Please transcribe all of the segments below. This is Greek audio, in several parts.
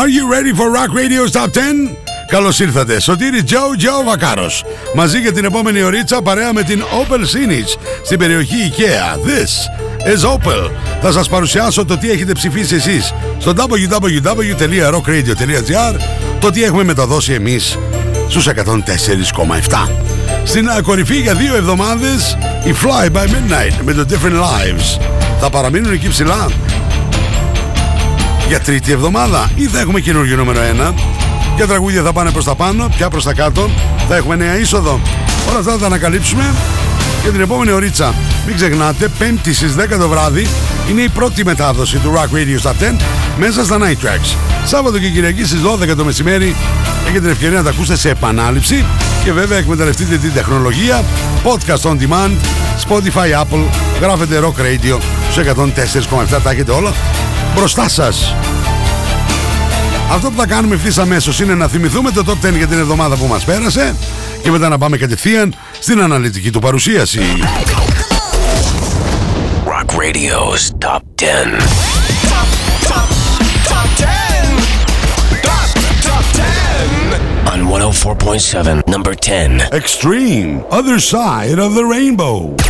Are you ready for Rock Radio's Top 10? Καλώς ήρθατε. Σωτήρι Τζο Τζο Βακάρος. Μαζί για την επόμενη ωρίτσα παρέα με την Opel Sinich στην περιοχή IKEA. This is Opel. Θα σας παρουσιάσω το τι έχετε ψηφίσει εσείς στο www.rockradio.gr το τι έχουμε μεταδώσει εμείς στους 104,7. Στην κορυφή για δύο εβδομάδες η Fly by Midnight με το Different Lives. Θα παραμείνουν εκεί ψηλά για τρίτη εβδομάδα ή θα έχουμε καινούργιο νούμερο 1. Ποια τραγούδια θα πάνε προς τα πάνω, ποια προς τα κάτω. Θα έχουμε νέα είσοδο. Όλα αυτά θα τα ανακαλύψουμε για την επόμενη ωρίτσα. Μην ξεχνάτε, 5η στις 10 το βράδυ είναι η πρώτη μετάδοση του Rock Radio Stop 10 μέσα στα Night Tracks. Σάββατο και Κυριακή στις 12 το μεσημέρι έχετε την ευκαιρία να τα ακούσετε σε επανάληψη και βέβαια εκμεταλλευτείτε την τεχνολογία podcast on demand, Spotify, Apple, γράφετε Rock Radio στους 104,7 τα έχετε όλα μπροστά σας. Αυτό που θα κάνουμε ευθύς αμέσως είναι να θυμηθούμε το top 10 για την εβδομάδα που μας πέρασε και μετά να πάμε κατευθείαν στην αναλυτική του παρουσίαση. Rock Radio's Top 10. Top, top, top 10. Top, top 10. On 104.7, number 10. Extreme, other side of the rainbow.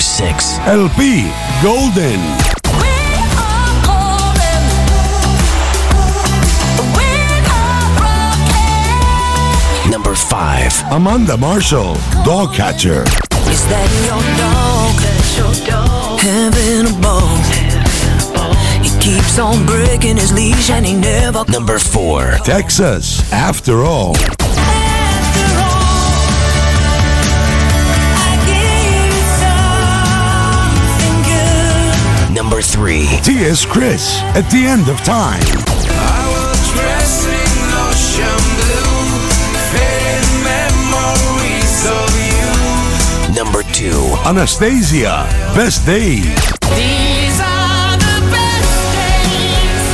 Number 6. LP, Golden. We are golden. We are rocking. Number 5. Amanda Marshall, Dog Catcher. Is that your dog? Having a ball. He keeps on breaking his leash and he never Number 4. Texas, after all. Good. Number 3. T.S. Chris, at the end of time. I was dressing ocean blue. Fading memories of you. Number 2. Anastasia, best days. These are the best days.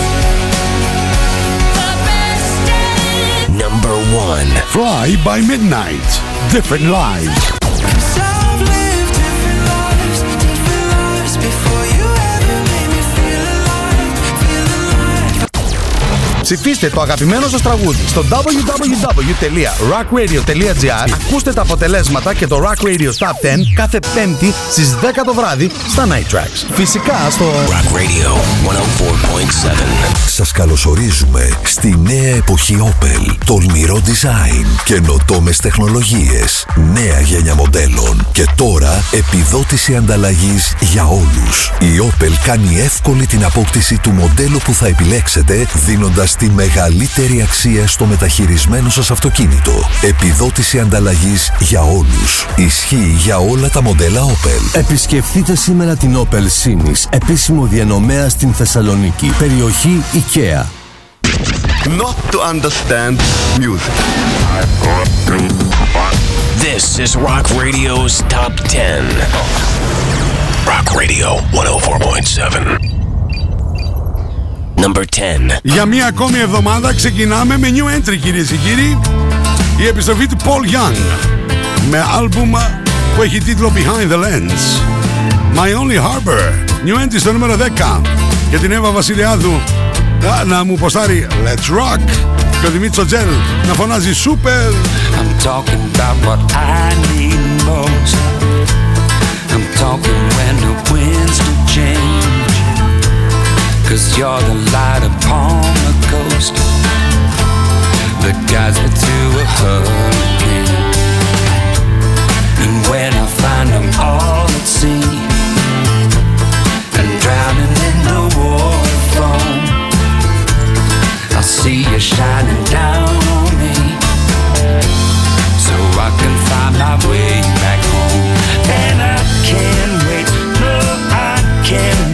The best days. Number 1. Fly by midnight. Different lives. Ψηφίστε το αγαπημένο σας τραγούδι στο www.rockradio.gr Ακούστε τα αποτελέσματα και το Rock Radio Top 10 κάθε πέμπτη στις 10 το βράδυ στα Night Tracks. Φυσικά στο... Rock Radio 104.7. Σας καλωσορίζουμε στη νέα εποχή Opel. Τολμηρό design, καινοτόμες τεχνολογίες, νέα γενιά μοντέλων και τώρα επιδότηση ανταλλαγής για όλους. Η Opel κάνει εύκολη την απόκτηση του μοντέλου που θα επιλέξετε δίνοντας τη μεγαλύτερη αξία στο μεταχειρισμένο σας αυτοκίνητο. Επιδότηση ανταλλαγής για όλους. Ισχύει για όλα τα μοντέλα Opel. Επισκεφτείτε σήμερα την Opel Sinis, επίσημο διανομέα στην Θεσσαλονίκη, περιοχή IKEA. not to understand music. This is Rock Radio's Top 10. Rock Radio 104.7. Number 10. Για μία ακόμη εβδομάδα ξεκινάμε με new entry κυρίες και κύριοι. Η επιστροφή του Paul Young με άλμπουμ που έχει τίτλο Behind the Lens. My Only Harbor. New entry στο νούμερο 10. Για την Εύα Βασιλιάδου να, να μου ποστάρει Let's Rock. Και ο Δημήτρης Τζέλ να φωνάζει Super. I'm talking about what I need most. I'm talking when the winds do change. Cause you're the light upon the coast that guides me to a hurricane. And when I find I'm all at sea and drowning in the water foam, I see you shining down on me. So I can find my way back home. And I can't wait, no, I can't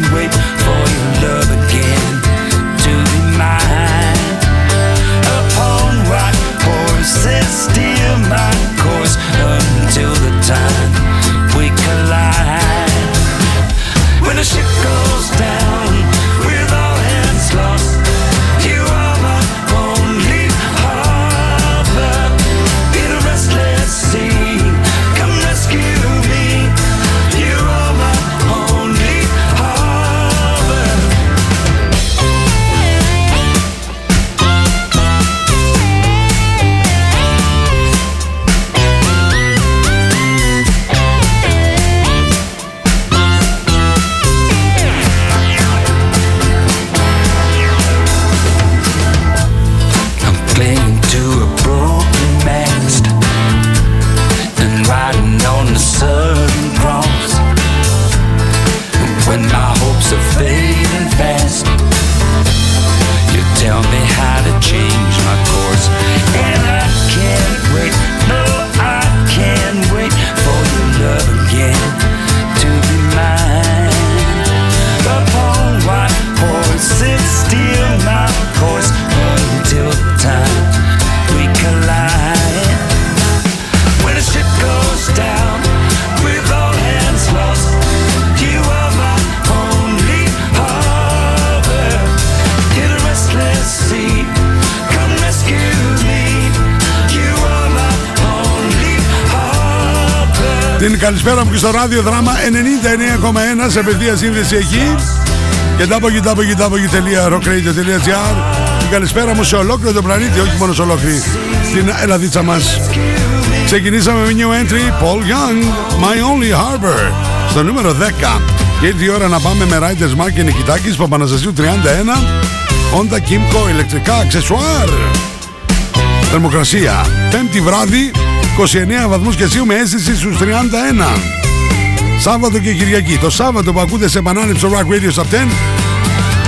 ράδιο δράμα 99,1 σε απευθεία σύνδεση εκεί και www.rockradio.gr Την καλησπέρα μου σε ολόκληρο τον πλανήτη, όχι μόνο σε ολόκληρη στην Ελλαδίτσα μας. Ξεκινήσαμε με new entry Paul Young, My Only Harbor στο νούμερο 10 και ήρθε η ώρα να πάμε με Riders Mark και Νικητάκης Παπαναστασίου 31 Honda Kimco ηλεκτρικά αξεσουάρ. Θερμοκρασία. Πέμπτη βράδυ 29 βαθμούς Κελσίου με αίσθηση στους 31 Σάββατο και Κυριακή. Το Σάββατο που ακούτε σε επανάληψη στο Rock Radio Top 10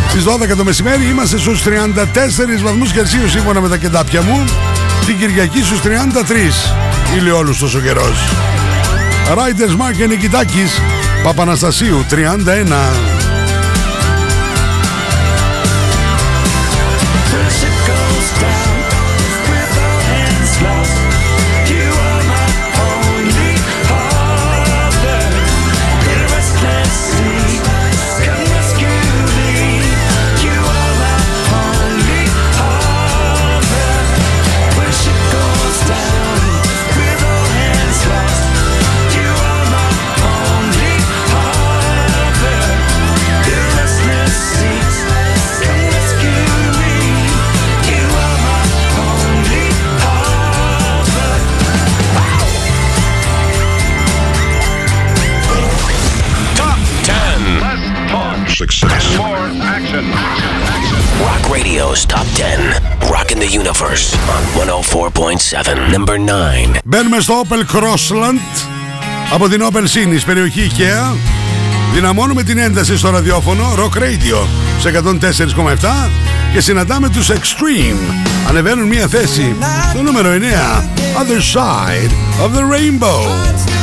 Στις 12 το μεσημέρι είμαστε στους 34 βαθμούς Κελσίου σύμφωνα με τα κεντάπια μου. Την Κυριακή στους 33 Ηλιόλους τόσο καιρός. Riders Mark και Νικητάκης Παπαναστασίου 31 Universe on 104.7. Number 9. Μπαίνουμε στο Opel Crossland από την Opel Sinis, περιοχή IKEA. Δυναμώνουμε την ένταση στο ραδιόφωνο Rock Radio σε 104,7 και συναντάμε τους Extreme. Ανεβαίνουν μία θέση στο νούμερο 9 Other Side of the Rainbow.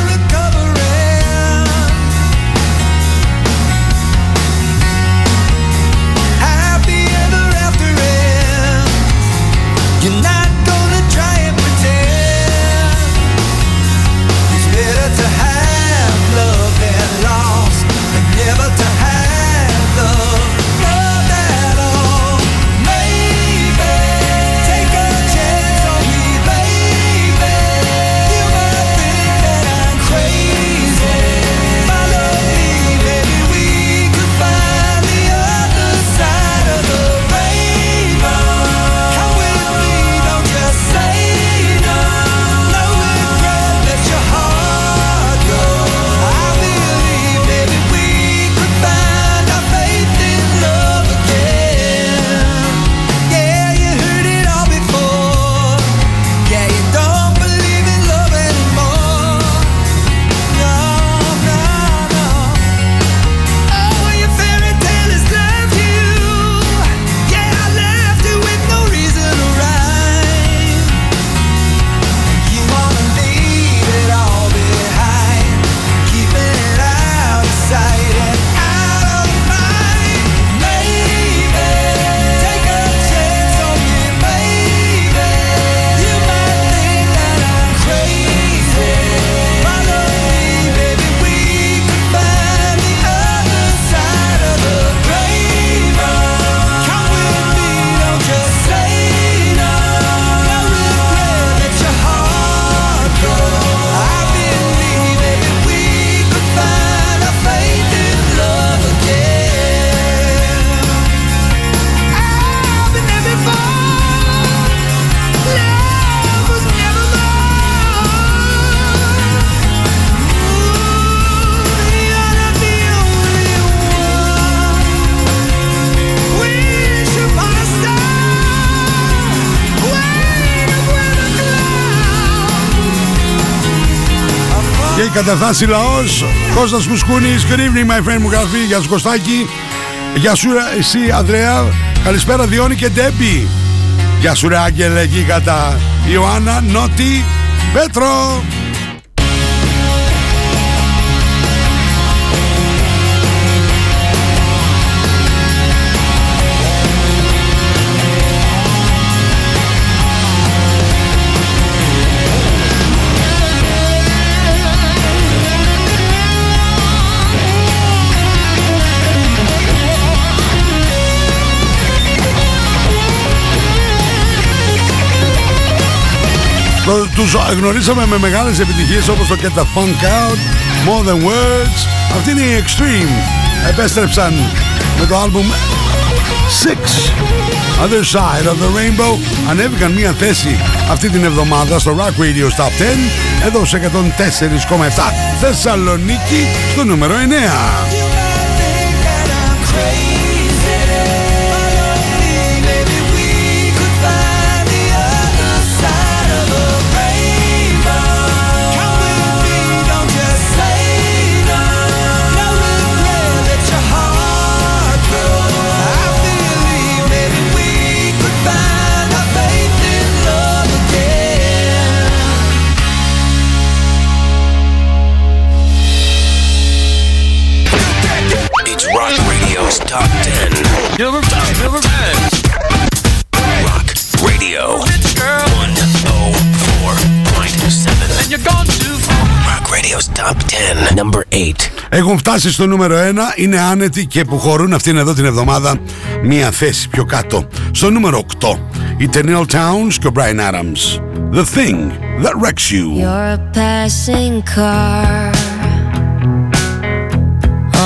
Και η καταφτάσει λαός. Κώστας Κουσκούνης Good evening my friend μου γράφει Γεια σου Κωστάκη. Γεια σου ρε, εσύ Ανδρέα. Καλησπέρα Διόνι και Ντέμπι. Γεια σου ρε Άγγελε εκεί κατά Ιωάννα Νότι Πέτρο Το- Τους γνωρίσαμε με μεγάλες επιτυχίες όπως το Get the Funk Out, More Than Words. Αυτή είναι η Extreme. Επέστρεψαν με το άλμπουμ Six. Other Side of the Rainbow ανέβηκαν μία θέση αυτή την εβδομάδα στο Rock Radio Top 10 εδώ σε 104,7 Θεσσαλονίκη στο νούμερο 9. 10. Number 8. Έχουν φτάσει στο νούμερο 1, είναι άνετοι και που χωρούν αυτήν εδώ την εβδομάδα μία θέση πιο κάτω. Στο νούμερο 8, η Tennille Towns και ο Brian Adams. The Thing That Wrecks You. You're a passing car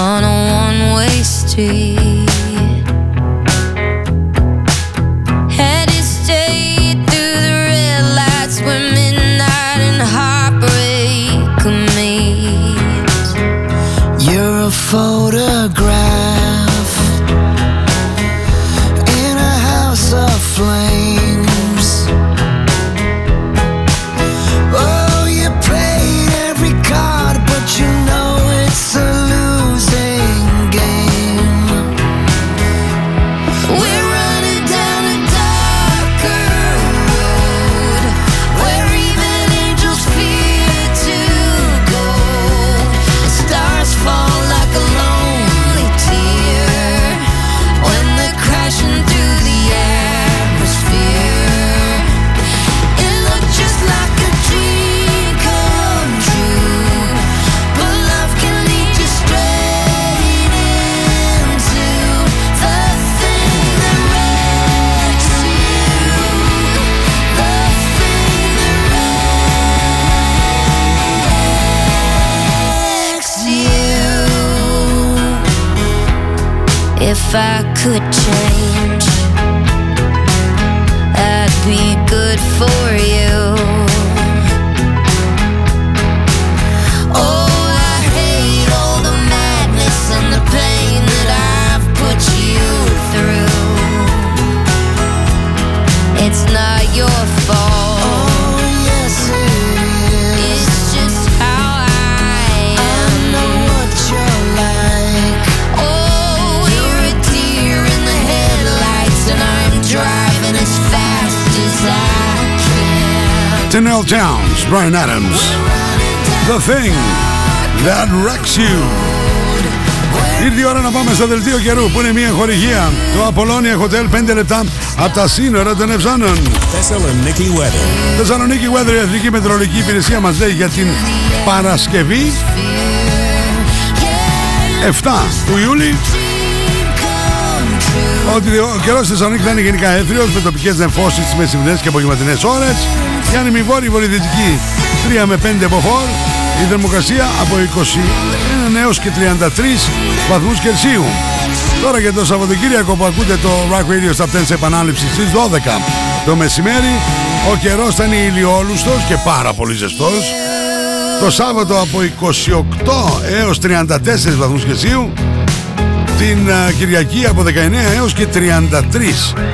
on a one way street. Photograph I could change, can. Tennille Towns, Brian Adams. The Thing That Wrecks You. Ήρθε η ώρα να πάμε στο δελτίο καιρού που είναι μια χορηγία. Το Apollonia Hotel 5 λεπτά από τα σύνορα των Ευζώνων. Thessaloniki weather. Θεσσαλονίκη Weather, η Εθνική Μετρολογική Υπηρεσία μας λέει για την Παρασκευή 7 του Ιούλη ότι ο καιρός στη Θεσσαλονίκη θα είναι γενικά έθριος με τοπικές νεφώσεις τις μεσημβρινές και απογευματινές ώρες. Η ανεμιβόρη βορειοδυτική 3 με 5 μποφόρ. Η θερμοκρασία από 21 έως και 33 βαθμούς Κελσίου. Τώρα για το Σαββατοκύριακο που ακούτε το Rock Radio Stop 10 σε επανάληψη στις 12 το μεσημέρι. Ο καιρός θα είναι ηλιόλουστος και πάρα πολύ ζεστός. Το Σάββατο από 28 έως 34 βαθμούς Κελσίου την α, Κυριακή από 19 έως και 33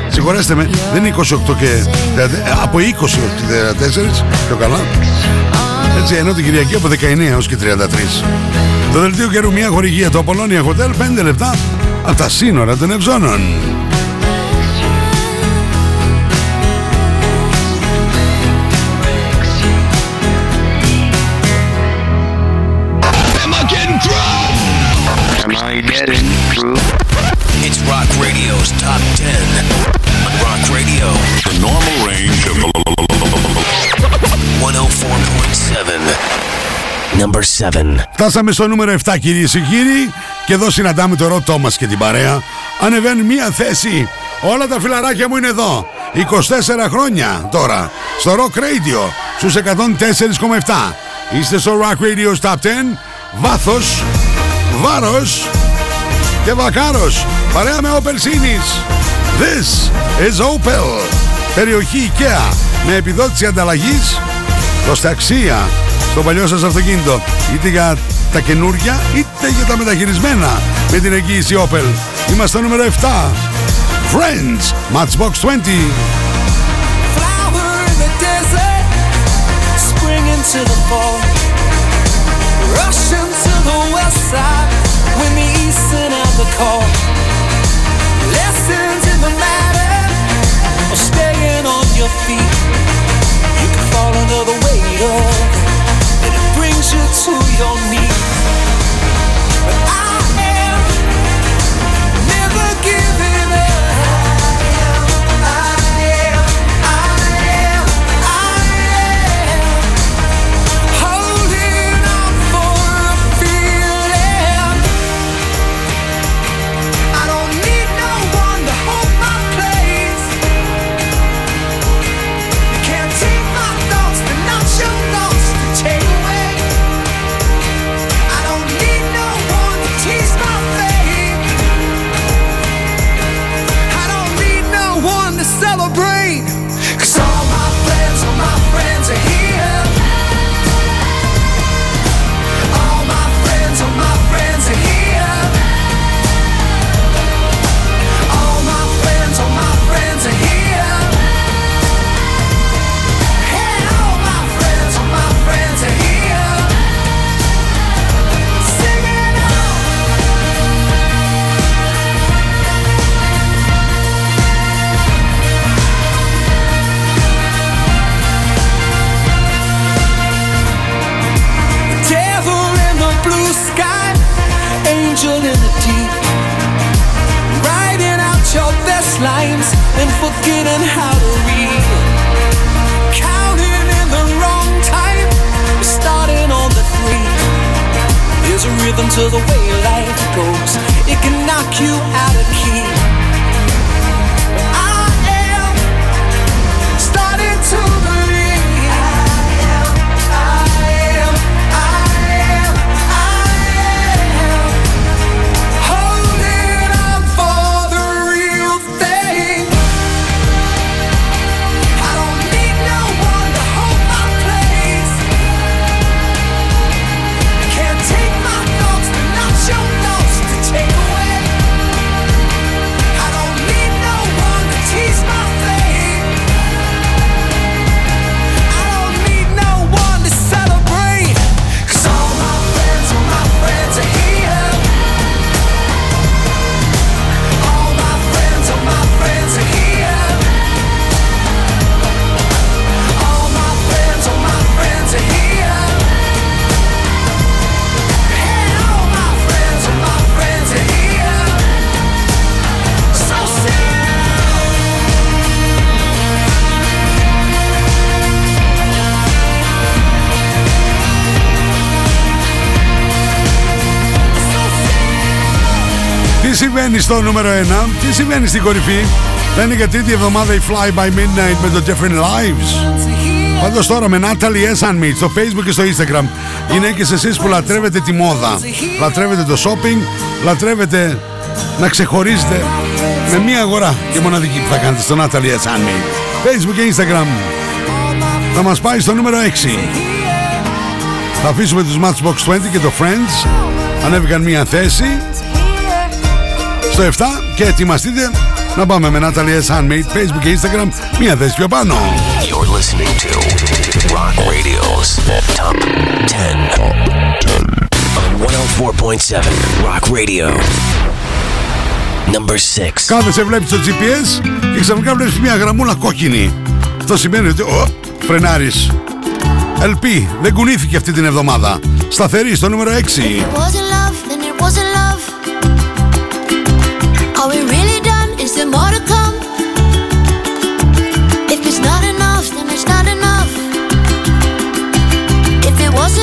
Συγχωρέστε με, δεν είναι 28 και 30, ε, από 20 έως και 34 πιο καλά. Έτσι ενώ την Κυριακή από 19 έως και 33 Το δελτίο καιρού μια χορηγία το Apollonia Hotel 5 λεπτά από τα σύνορα των Ευζώνων Number 7. Φτάσαμε στο νούμερο 7 κυρίες και κύριοι και εδώ συναντάμε το Ρο Τόμας και την παρέα. Ανεβαίνουν μία θέση. Όλα τα φιλαράκια μου είναι εδώ. 24 χρόνια τώρα στο Rock Radio στους 104,7. Είστε στο Rock Radio Top 10. Βάθος, βάρος και βακάρος. Παρέα με Opel Sinis. This is Opel. Περιοχή IKEA με επιδότηση ανταλλαγής προς τα αξία στο παλιό σας αυτοκίνητο. Είτε για τα καινούργια είτε για τα μεταχειρισμένα με την εγγύηση Opel. Είμαστε στο νούμερο 7. Friends, Matchbox 20. Flower in the desert, spring into the fall. Rushing to the west side when the east sent out the call. Lessons in the matter of staying on your feet. You can fall under the weight of to your knees. But I στο νούμερο 1, τι συμβαίνει στην κορυφή; Δεν είναι για τρίτη εβδομάδα η Fly by Midnight με το Different Lives. Πάντως τώρα με Natalie S. Unmeet στο Facebook και στο Instagram. Γυναίκες εσείς που λατρεύετε τη μόδα, λατρεύετε το shopping, λατρεύετε να ξεχωρίζετε με μία αγορά και μοναδική που θα κάνετε στο Natalie S. Unmeet. Facebook και Instagram. Θα μας πάει στο νούμερο 6. Θα αφήσουμε τους Matchbox 20 και το Friends. Ανέβηκαν μία θέση στο 7 και ετοιμαστείτε να πάμε με Natalie S. Handmade, Facebook και Instagram μία θέση πιο πάνω. You're listening to Rock Radio's Top 10. On 104.7 Rock Radio. Number 6. Κάθεσαι βλέπεις το GPS και ξαφνικά βλέπεις μια γραμμούλα κόκκινη. Αυτό σημαίνει ότι ο, φρενάρεις. LP δεν κουνήθηκε αυτή την εβδομάδα. Σταθερή στο νούμερο 6. wasn't love, then it wasn't love. Are we really done? Is there more to come? If it's not enough, then it's not enough. If it wasn't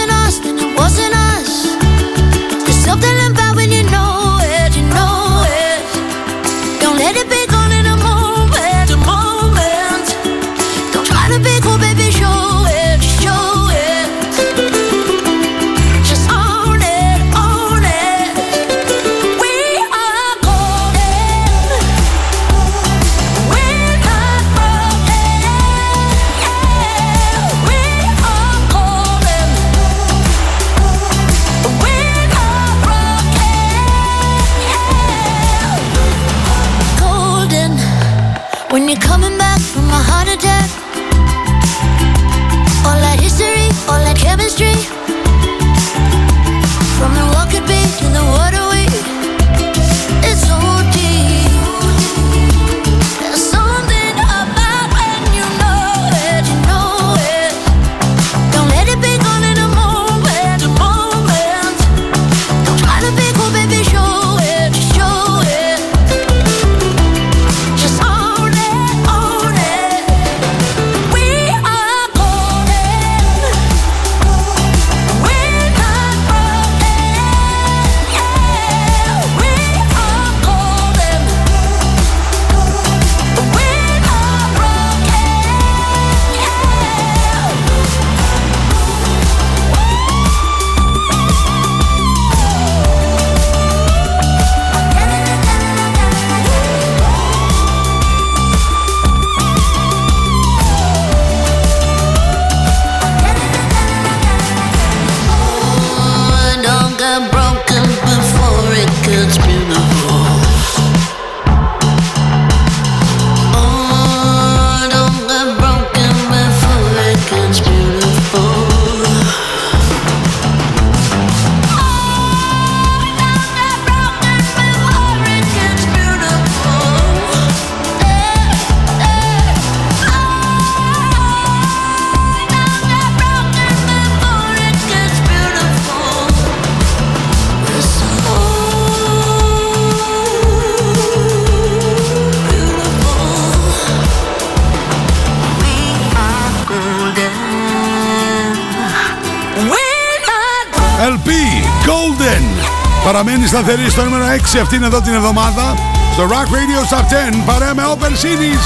σταθερή στο νούμερο 6 αυτήν εδώ την εβδομάδα. Στο Rock Radio Top 10 παρέα με Open Cities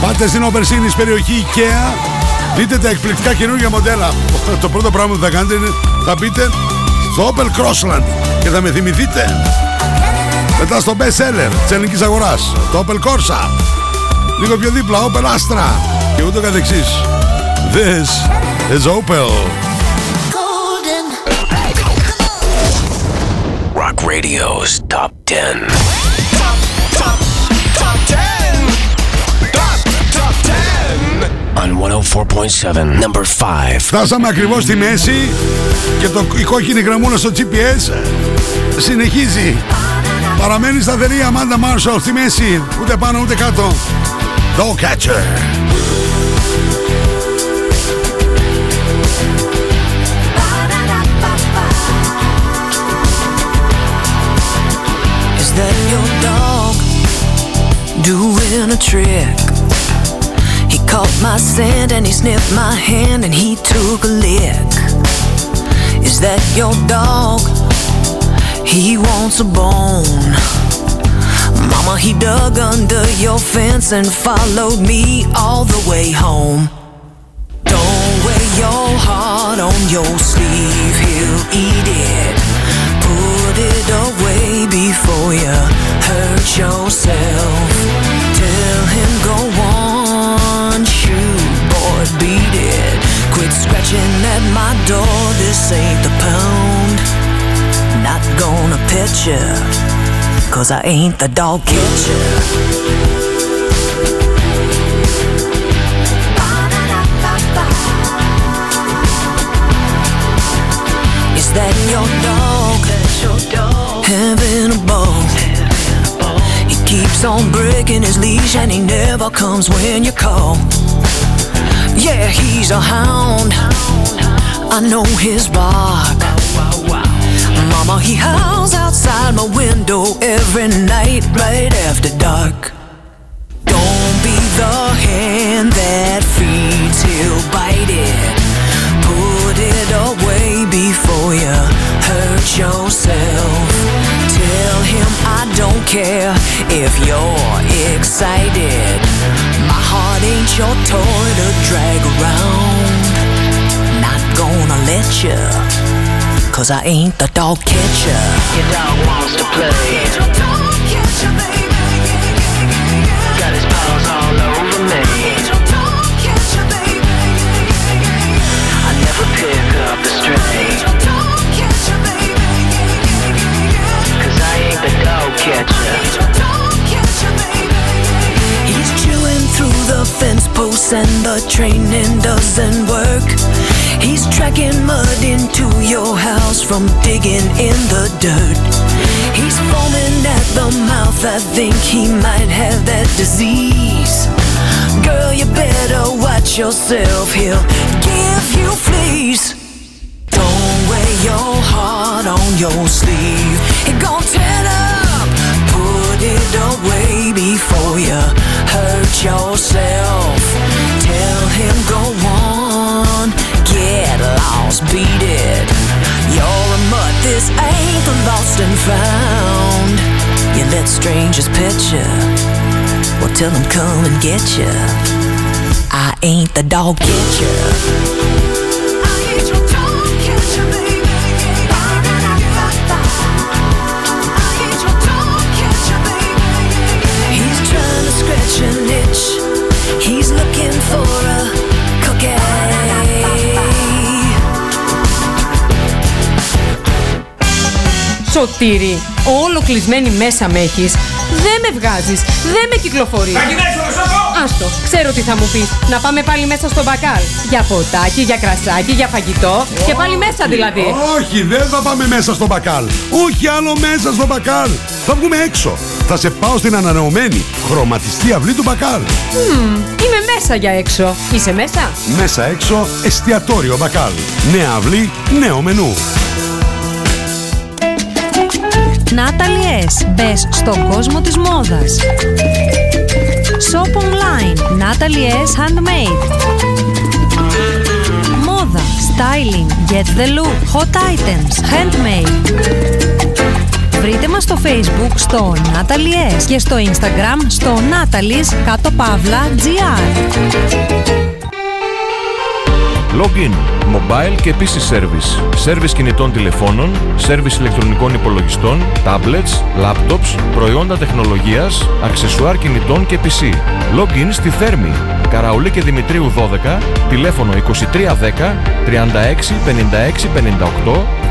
Πάτε στην Open Cities περιοχή IKEA. Δείτε τα εκπληκτικά καινούργια μοντέλα. Το πρώτο πράγμα που θα κάνετε είναι Θα μπείτε στο Opel Crossland Και θα με θυμηθείτε. Μετά στο best seller της ελληνικής αγοράς Το Opel Corsa. Λίγο πιο δίπλα Opel Astra Και ούτω καθεξής. This is Opel Radio's Top 10. On 104.7, number 5. Φτάσαμε ακριβώς στη μέση και το, η κόκκινη γραμμούλα στο GPS συνεχίζει. Παραμένει σταθερή η Amanda Marshall στη μέση, ούτε πάνω ούτε κάτω. Dog Catcher. Doing a trick? He caught my scent and he sniffed my hand and he took a lick. Is that your dog? He wants a bone. Mama, he dug under your fence and followed me all the way home. Don't wear your heart on your sleeve, he'll eat it. Put it away before you hurt yourself. At my door, this ain't the pound. Not gonna pet you, cause I ain't the dog catcher. Is that your dog? Having a ball. He keeps on breaking his leash and he never comes when you call. Yeah, he's a hound. I know his bark. Mama, he howls outside my window every night right after dark. Don't be the hand that feeds, he'll bite it. Put it away before you hurt yourself. I don't care if you're excited. My heart ain't your toy to drag around. Not gonna let you, cause I ain't the dog catcher. Your dog wants to play. Cause I through the fence posts and the training doesn't work. He's tracking mud into your house from digging in the dirt. He's foaming at the mouth, I think he might have that disease. Girl, you better watch yourself, he'll give you fleas. Don't wear your heart on your sleeve. He gon' tear it away before you hurt yourself. Tell him go on, get lost, beat it. You're a mutt, this ain't the lost and found. You let strangers pet you, well tell them come and get you. I ain't the dog catcher. Trying to scratch an itch. He's looking for a cookie. Σωτήρι, όλο κλεισμένη μέσα με έχεις. Δεν με βγάζεις, δεν με κυκλοφορείς. Άστο, ξέρω τι θα μου πεις. Να πάμε πάλι μέσα στο μπακάλ. Για ποτάκι, για κρασάκι, για φαγητό. Και πάλι μέσα δηλαδή. Όχι, δεν θα πάμε μέσα στο μπακάλ. Όχι άλλο μέσα στο μπακάλ. Θα βγούμε έξω. Θα σε πάω στην ανανεωμένη χρωματιστή αυλή του μπακάλ. Μμμ, είμαι μέσα για έξω. Είσαι μέσα; Μέσα έξω εστιατόριο μπακάλ. Νέα αυλή, νέο μενού. Natalie S. Μπες στον κόσμο της μόδας. Shop online. Natalie S. Handmade. Μόδα. Styling. Get the look. Hot items. Handmade. Βρείτε μας στο facebook στο Natalie S. και στο instagram στο Natalie's κάτω παύλα GR. Login, mobile και PC service. Service κινητών τηλεφώνων, service ηλεκτρονικών υπολογιστών, tablets, laptops, προϊόντα τεχνολογίας, αξεσουάρ κινητών και PC. Login στη Θέρμη, Καραουλή και Δημητρίου 12, τηλέφωνο 2310 36 56 58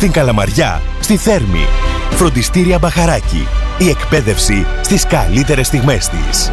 στην Καλαμαριά, στη Θέρμη. Φροντιστήρια Μπαχαράκι. Η εκπαίδευση στις καλύτερες στιγμές της.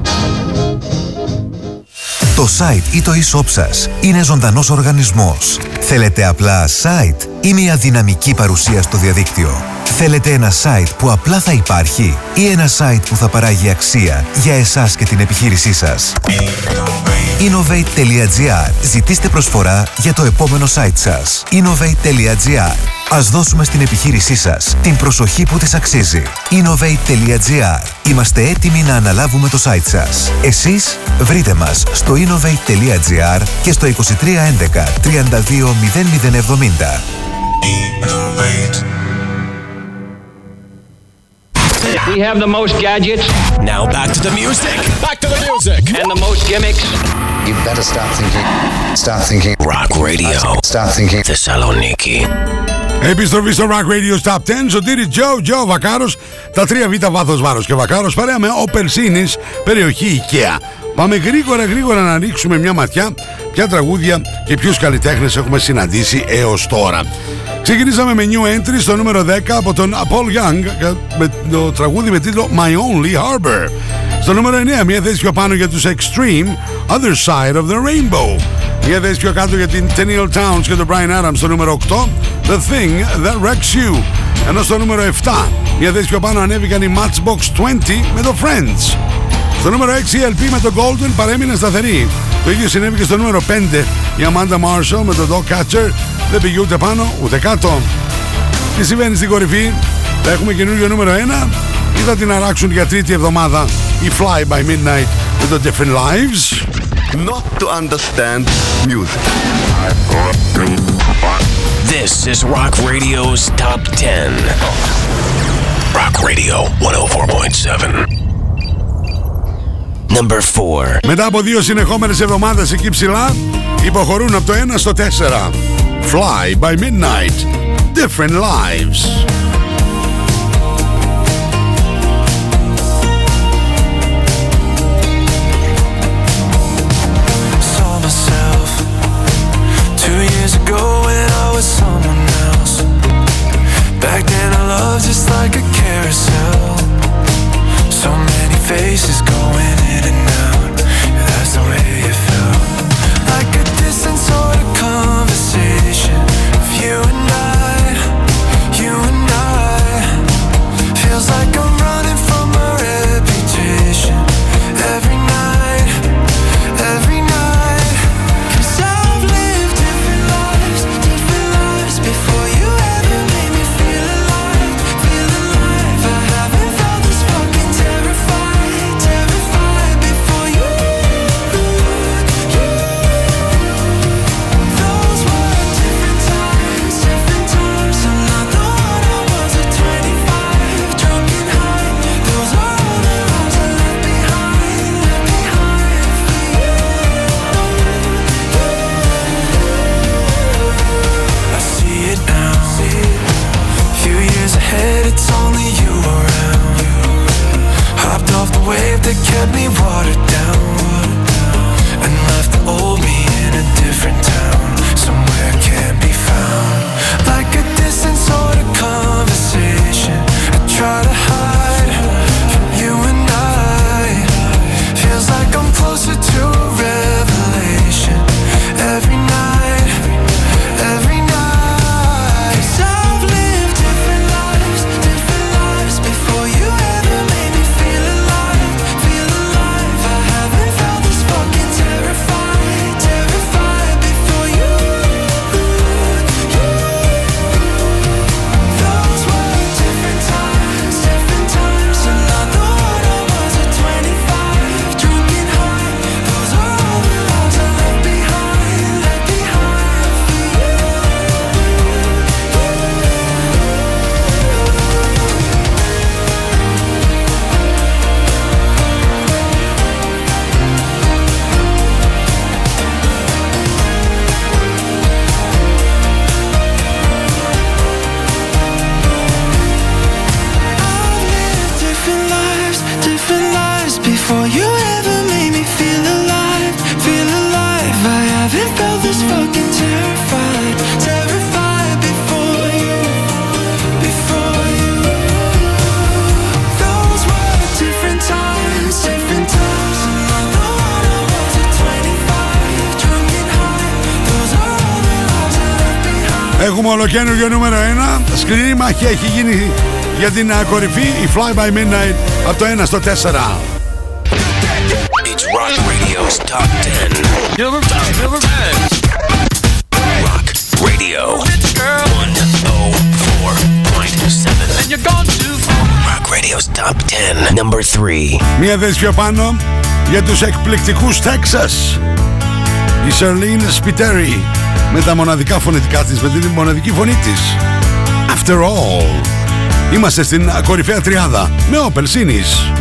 Το site ή το e-shop σας είναι ζωντανός οργανισμός. Θέλετε απλά site ή μια δυναμική παρουσία στο διαδίκτυο. Θέλετε ένα site που απλά θα υπάρχει ή ένα site που θα παράγει αξία για εσάς και την επιχείρησή σας; Innovate.gr Ζητήστε προσφορά για το επόμενο site σας. Innovate.gr Ας δώσουμε στην επιχείρησή σας την προσοχή που της αξίζει. Innovate.gr Είμαστε έτοιμοι να αναλάβουμε το site σας. Εσείς βρείτε μας στο innovate.gr και στο 2311 32 0070. We have the most gadgets. Now back to the music. Back to the music. And the most gimmicks. You better start thinking. Start thinking. Rock Radio. Start thinking. Θεσσαλονίκη. Επιστροφή στο Rock Radio Top 10. Σωτήρι Τζο, Τζο Βακάρο. Τα 3 β βάθο βάρο και Βακάρο παρέα με Opel Sinis, περιοχή IKEA. Πάμε γρήγορα γρήγορα να ρίξουμε μια ματιά ποια τραγούδια και ποιους καλλιτέχνες έχουμε συναντήσει έως τώρα. Ξεκινήσαμε με new entry στο νούμερο 10 από τον Paul Young με το τραγούδι με τίτλο My Only Harbor. Στο νούμερο 9 μια θέση πιο πάνω για τους Extreme Other Side of the Rainbow. Μια θέση πιο κάτω για την Tenniel Towns και τον Brian Adams στο νούμερο 8. The Thing That Wrecks You. Ενώ στο νούμερο 7, μια θέση πιο πάνω ανέβηκαν οι Matchbox 20 με το Friends. Στο νούμερο 6 η LP με το Golden παρέμεινε σταθερή. Το ίδιο συνέβη και στο νούμερο 5 η Amanda Marshall με το Dog Catcher δεν πήγε ούτε πάνω ούτε κάτω. Τι συμβαίνει στην κορυφή, θα έχουμε καινούργιο νούμερο 1 ή θα την αράξουν για τρίτη εβδομάδα η Fly by Midnight με το Different Lives; Not to understand music. This is Rock Radio's Top 10. Rock Radio 104.7. Number 4. Μετά από δύο συνεχόμενες εβδομάδες εκεί ψηλά, υποχωρούν από το 1 στο 4. Fly by Midnight. Different Lives. saw myself two years ago when I was someone else. Back then I loved just like a carousel. So many faces going ολοκένουργιο νούμερο 1. Σκληρή μάχη έχει γίνει για την α, κορυφή η Fly by Midnight από το 1 στο 4. It's Rock Radio's Top 10. Give them time, give them Rock Radio 104.7. And you're gone too far. Rock Radio's Top 10. Number 3. Μία θέση πιο πάνω για τους εκπληκτικούς Texas. Η Σερλίν Σπιτέρι με τα μοναδικά φωνητικά της, με την μοναδική φωνή της. After all. Είμαστε στην κορυφαία τριάδα με Opel Sinis.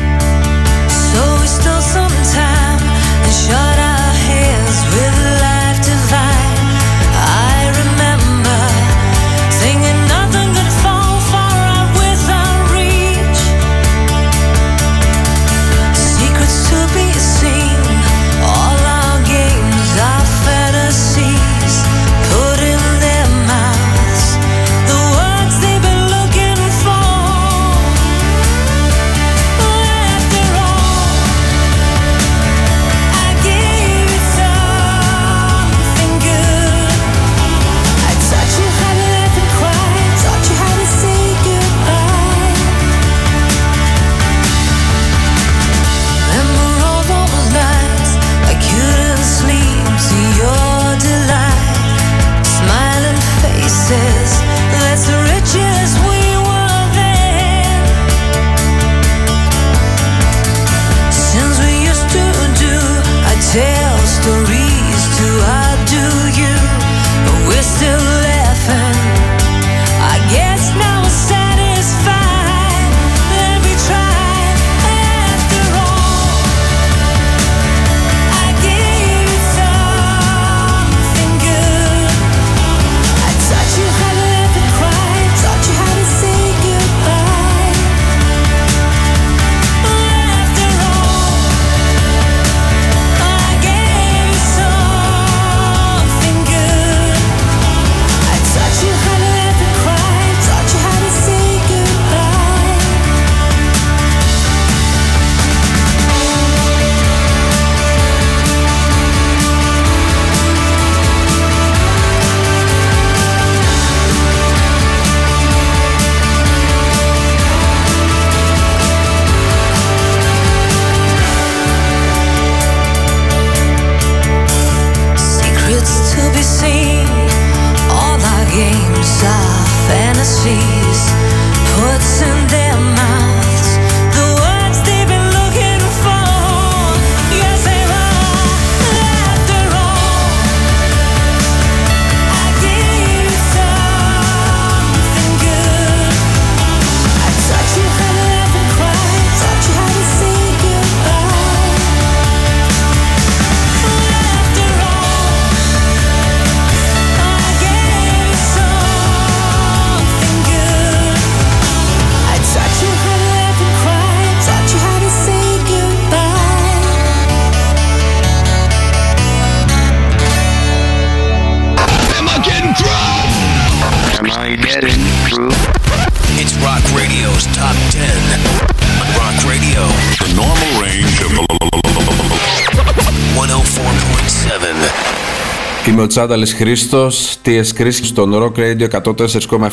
Τσάνταλη Χρήστος, TS Κρίσκη στο Rock Radio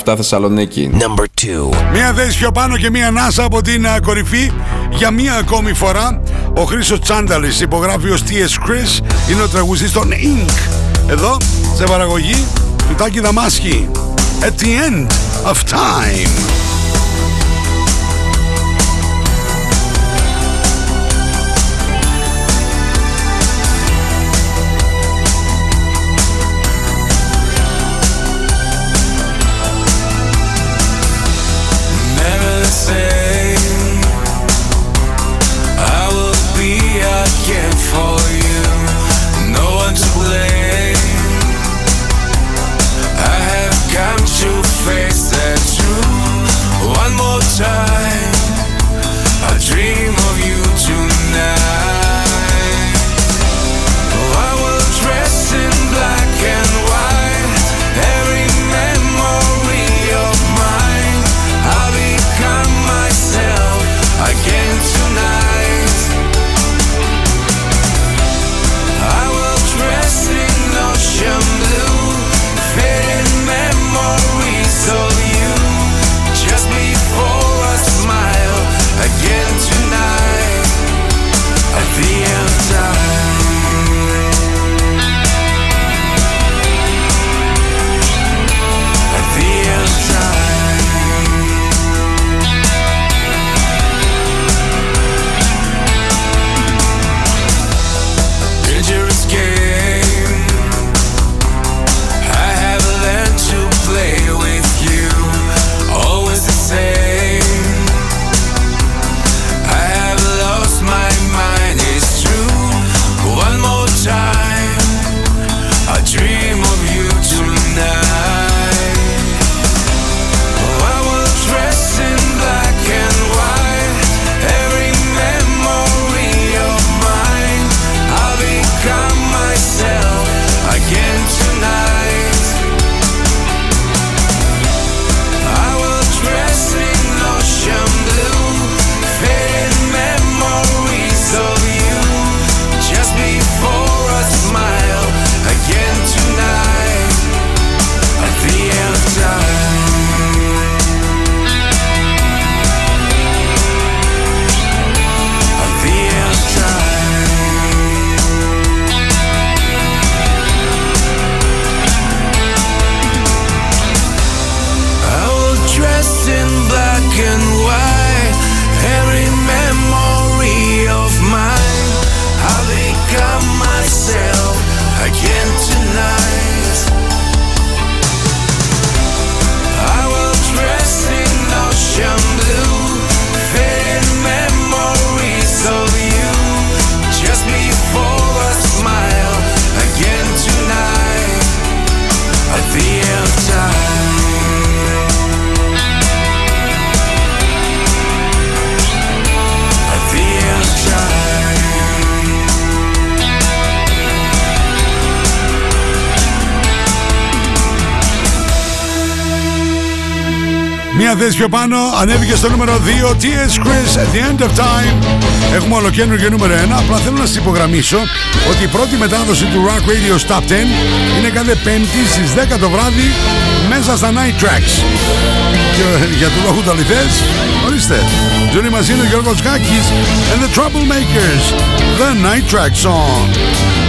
104,7 Θεσσαλονίκη. Number 2. Μία θέση πιο πάνω και μία ανάσα από την κορυφή για μία ακόμη φορά. Ο Χρήστος Τσάνταλης υπογράφει ως TS Chris, είναι ο τραγουδιστής των Inc. Εδώ σε παραγωγή του Τάκη Δαμάσκη. At the end of time. Μία θέση πιο πάνω ανέβηκε στο νούμερο 2 TS Chris at the end of time. Έχουμε ολοκένουργιο νούμερο 1. Απλά θέλω να σας υπογραμμίσω ότι η πρώτη μετάδοση του Rock Radio Top 10 είναι κάθε πέμπτη στις 10 το βράδυ μέσα στα Night Tracks. Και για του λόγου του αληθές, ορίστε. Τζούνι μαζί είναι ο Γιώργος Γάκης and the Troublemakers. The Night Track Song.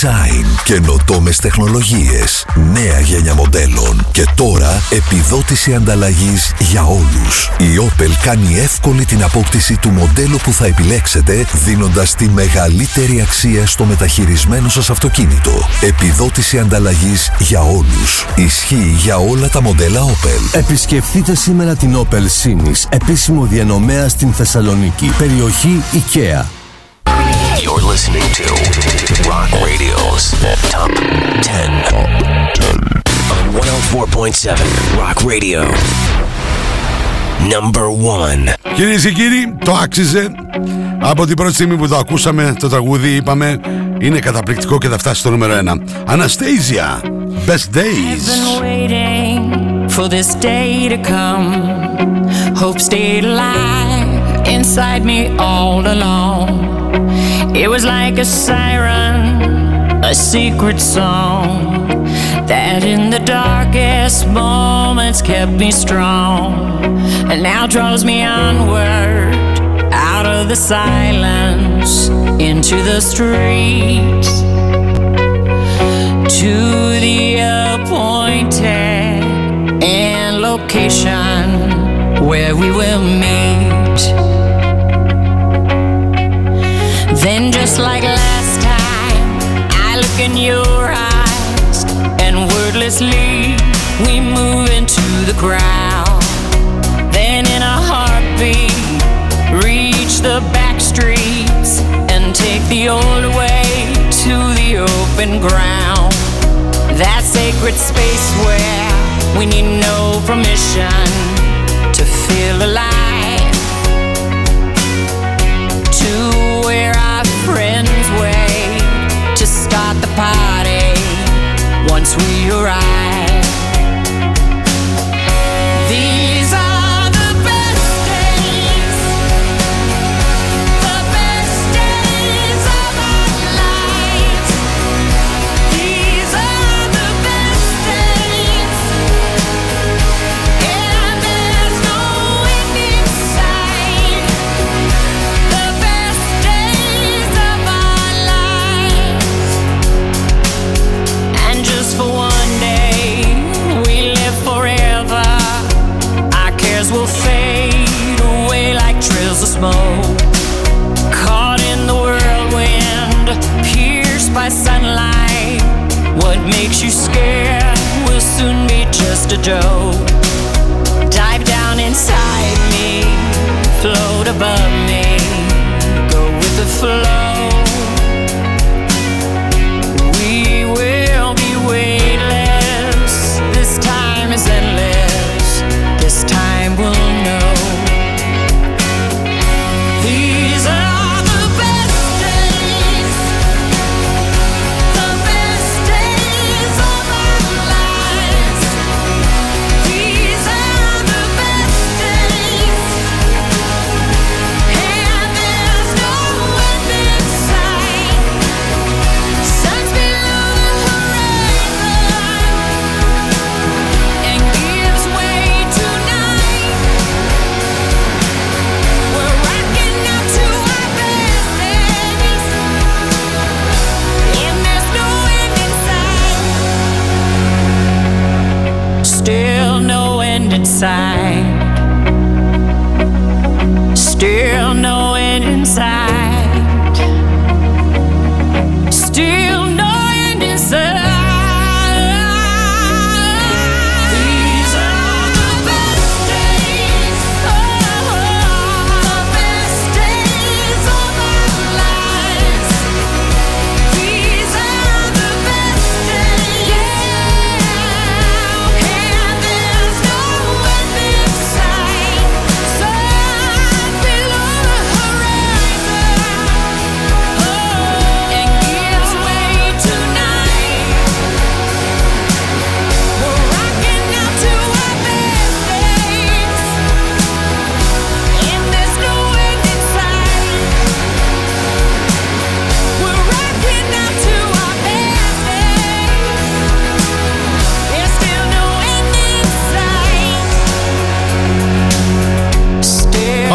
Design, καινοτόμες τεχνολογίες, νέα γένια μοντέλων και τώρα επιδότηση ανταλλαγής για όλους. Η Opel κάνει εύκολη την απόκτηση του μοντέλου που θα επιλέξετε δίνοντας τη μεγαλύτερη αξία στο μεταχειρισμένο σας αυτοκίνητο. Επιδότηση ανταλλαγής για όλους. Ισχύει για όλα τα μοντέλα Opel. Επισκεφτείτε σήμερα την Opel Sinis, επίσημο διανομέα στην Θεσσαλονίκη, περιοχή IKEA. You're listening to 104.7 Rock Radio. Number 1. Κυρίε και κύριοι, το άξιζε. Από την πρώτη στιγμή που το ακούσαμε, το τραγούδι είπαμε είναι καταπληκτικό και θα φτάσει στο νούμερο 1. Anastasia, Best Days. been waiting for this day to come. Hope stayed alive inside me all along. It was like a siren, a secret song that in the darkest moments kept me strong and now draws me onward out of the silence into the streets to the appointed and location where we will meet. Then, just like last time, I look in your eyes, we move into the crowd. Then, in a heartbeat, reach the back streets and take the old way to the open ground. That sacred space where we need no permission to feel alive. Once we arrive.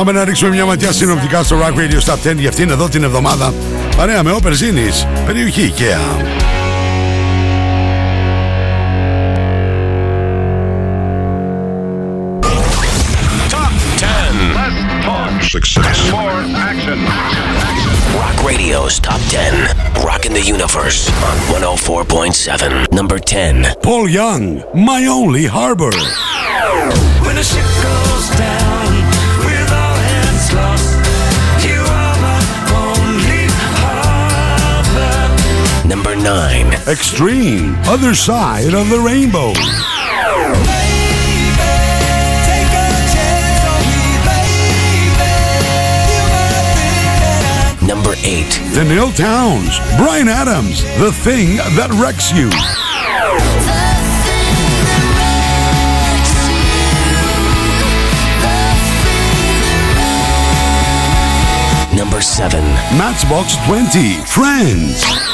Πάμε να ρίξουμε μια ματιά συνοπτικά στο Rock Radio Stop 10 για αυτήν εδώ την εβδομάδα. Παρέα με Όπερ Ζήνης, περιοχή IKEA. Top 10. Less talk. Success. More action. Rock Radio's Top 10. Rocking the Universe on 104.7. Number 10. Paul Young, My Only Harbor. When the ship goes down 9. Extreme, Other Side of the Rainbow. Number 8. The Neil Towns, Brian Adams, The Thing That Wrecks You. Number 7. Matchbox 20, Friends.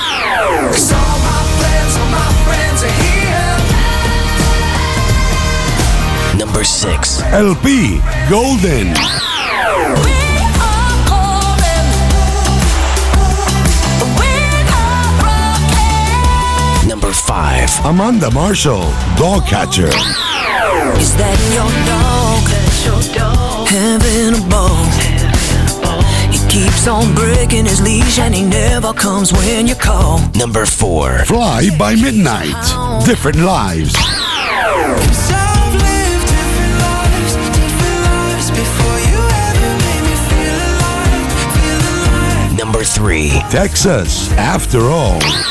Number 6. LP, Golden. Number 5. Amanda Marshall, Dog Catcher. Is that your dog? Having a ball. He keeps on breaking his leash and he never comes when you call. Number 4. Fly by Midnight, Different Lives. Number 3. Texas, After All.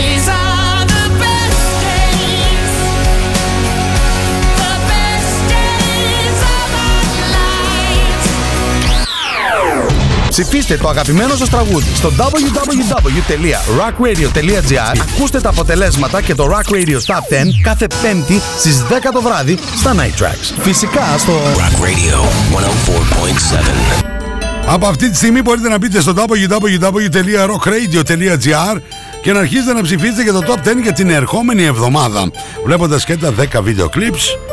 Ψηφίστε το αγαπημένο σας τραγούδι στο www.rockradio.gr Ακούστε τα αποτελέσματα και το Rock Radio Top 10 κάθε πέμπτη στις 10 το βράδυ στα Night Tracks. Φυσικά στο Rock Radio 104.7. Από αυτή τη στιγμή μπορείτε να μπείτε στο www.rockradio.gr και να αρχίσετε να ψηφίσετε για το Top 10 για την ερχόμενη εβδομάδα. Βλέποντας και τα 10 βίντεο clips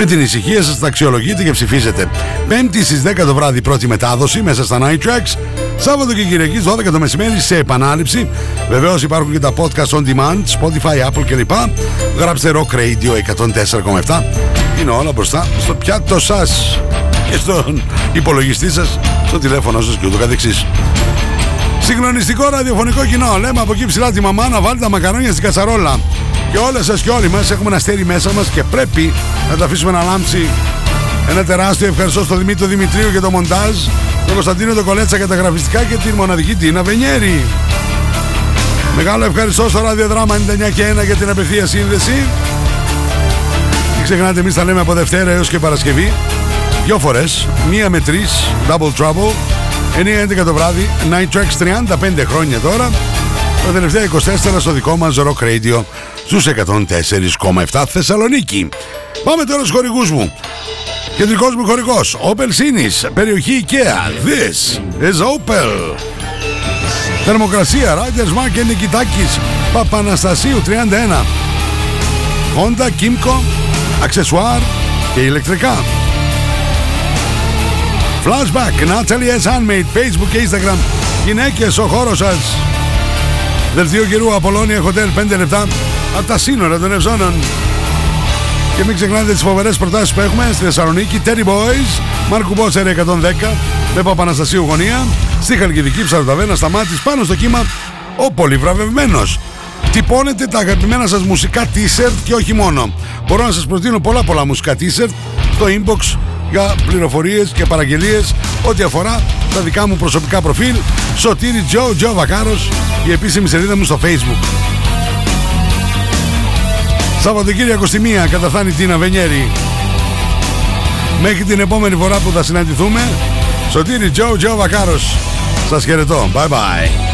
με την ησυχία σας θα αξιολογείτε και ψηφίζετε. Πέμπτη στις 10 το βράδυ πρώτη μετάδοση μέσα στα Night Tracks. Σάββατο και Κυριακή 12 το μεσημέρι σε επανάληψη. Βεβαίως υπάρχουν και τα podcast on demand, Spotify, Apple κλπ. Γράψτε Rock Radio 104,7. Είναι όλα μπροστά στο πιάτο σας και στον υπολογιστή σας, στο τηλέφωνο σας και ούτω καθεξής. Συγκλονιστικό ραδιοφωνικό κοινό. Λέμε από εκεί ψηλά τη μαμά να βάλει τα μακαρόνια στην κατσαρόλα. Και όλες σας και όλοι μας έχουμε ένα αστέρι μέσα μας και πρέπει να τα αφήσουμε να λάμψει. Ένα τεράστιο ευχαριστώ στον Δημήτρη Δημητρίου για το μοντάζ, τον Κωνσταντίνο τον Κολέτσα για τα γραφιστικά και την μοναδική Τίνα Βενιέρη. Μεγάλο ευχαριστώ στο ραδιοδράμα 99 και 1 για την απευθεία σύνδεση. Μην ξεχνάτε, εμείς τα λέμε από Δευτέρα έως και Παρασκευή. Δυο φορές, μία με τρεις, double trouble. 9-11 το βράδυ, Night Tracks 35 χρόνια τώρα. Τα τελευταία 24 στο δικό μας Rock Radio στους 104,7 Θεσσαλονίκη. Πάμε τώρα στους χορηγούς μου. Κεντρικός μου χορηγός, Opel Sinis, περιοχή IKEA. This is Opel. Θερμοκρασία, Riders Mark και Νικητάκης, Παπαναστασίου 31. Honda, Kimco, αξεσουάρ και ηλεκτρικά. Flashback, Natalie S. Handmade, Facebook και Instagram. Γυναίκες, ο χώρος σας. Δελτίο καιρού Απολώνια Hotel 5 λεπτά από τα σύνορα των Ευζώνων. Και μην ξεχνάτε τις φοβερές προτάσεις που έχουμε στη Θεσσαλονίκη. Terry Boys, Μάρκου Μπότσερ 110, με Παπαναστασίου γωνία. Στη Χαλκιδική Ψαροταβένα σταμάτης πάνω στο κύμα ο πολυβραβευμένος. Τυπώνετε τα αγαπημένα σας μουσικά t-shirt και όχι μόνο. Μπορώ να σας προτείνω πολλά πολλά μουσικά t-shirt στο inbox για πληροφορίες και παραγγελίες ό,τι αφορά τα δικά μου προσωπικά προφίλ. Σωτήρι Τζο, Τζο Βακάρος η επίσημη σελίδα μου στο facebook. Σαββατοκύριακο στη μία καταφθάνει Τίνα Βενιέρη. Μέχρι την επόμενη φορά που θα συναντηθούμε Σωτήρι Τζο, Τζο Βακάρος. Σας χαιρετώ, bye bye